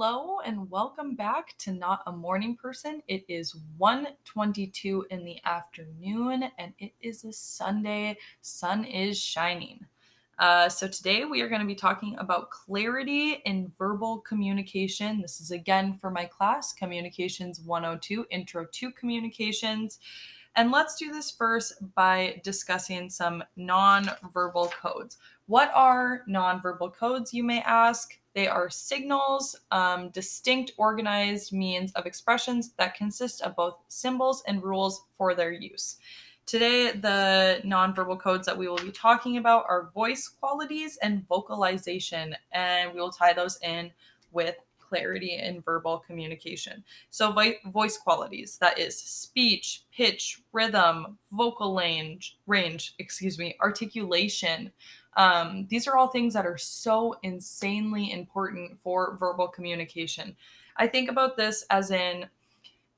Hello and welcome back to Not a Morning Person. It is 1:22 in the afternoon and it is a Sunday. Sun is shining. Uh, so today we are going to be talking about clarity in verbal communication. This is again for my class, Communications 102, Intro to Communications. And let's do this first by discussing some nonverbal codes. What are nonverbal codes, you may ask? They are signals, um, distinct organized means of expressions that consist of both symbols and rules for their use. Today, the nonverbal codes that we will be talking about are voice qualities and vocalization, and we will tie those in with clarity in verbal communication. So, voice qualities that is speech, pitch, rhythm, vocal range, range, excuse me, articulation, um, these are all things that are so insanely important for verbal communication. I think about this as in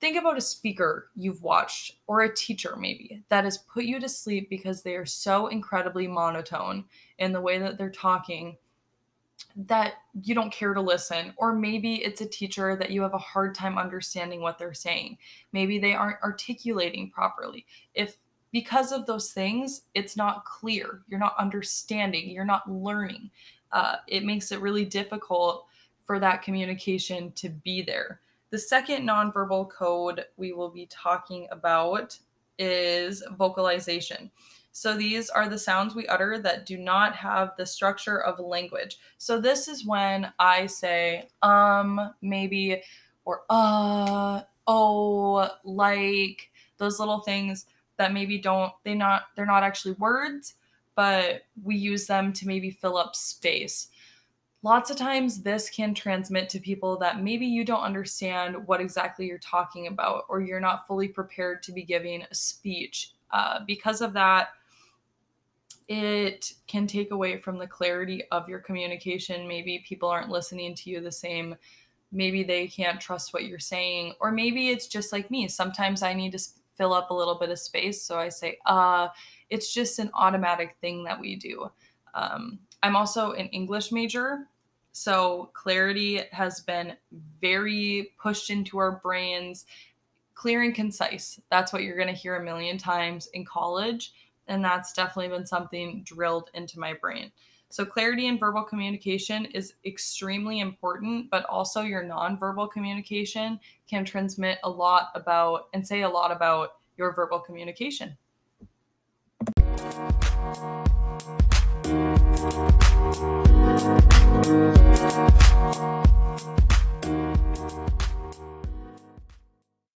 think about a speaker you've watched or a teacher maybe that has put you to sleep because they are so incredibly monotone in the way that they're talking that you don't care to listen. Or maybe it's a teacher that you have a hard time understanding what they're saying. Maybe they aren't articulating properly. If because of those things, it's not clear. You're not understanding. You're not learning. Uh, it makes it really difficult for that communication to be there. The second nonverbal code we will be talking about is vocalization. So these are the sounds we utter that do not have the structure of language. So this is when I say um, maybe, or uh, oh, like those little things that maybe don't they not they're not actually words, but we use them to maybe fill up space. Lots of times this can transmit to people that maybe you don't understand what exactly you're talking about or you're not fully prepared to be giving a speech. Uh, because of that, it can take away from the clarity of your communication. Maybe people aren't listening to you the same. Maybe they can't trust what you're saying. Or maybe it's just like me. Sometimes I need to fill up a little bit of space. So I say, uh, it's just an automatic thing that we do. Um, I'm also an English major. So clarity has been very pushed into our brains. Clear and concise. That's what you're going to hear a million times in college. And that's definitely been something drilled into my brain. So, clarity in verbal communication is extremely important, but also your nonverbal communication can transmit a lot about and say a lot about your verbal communication.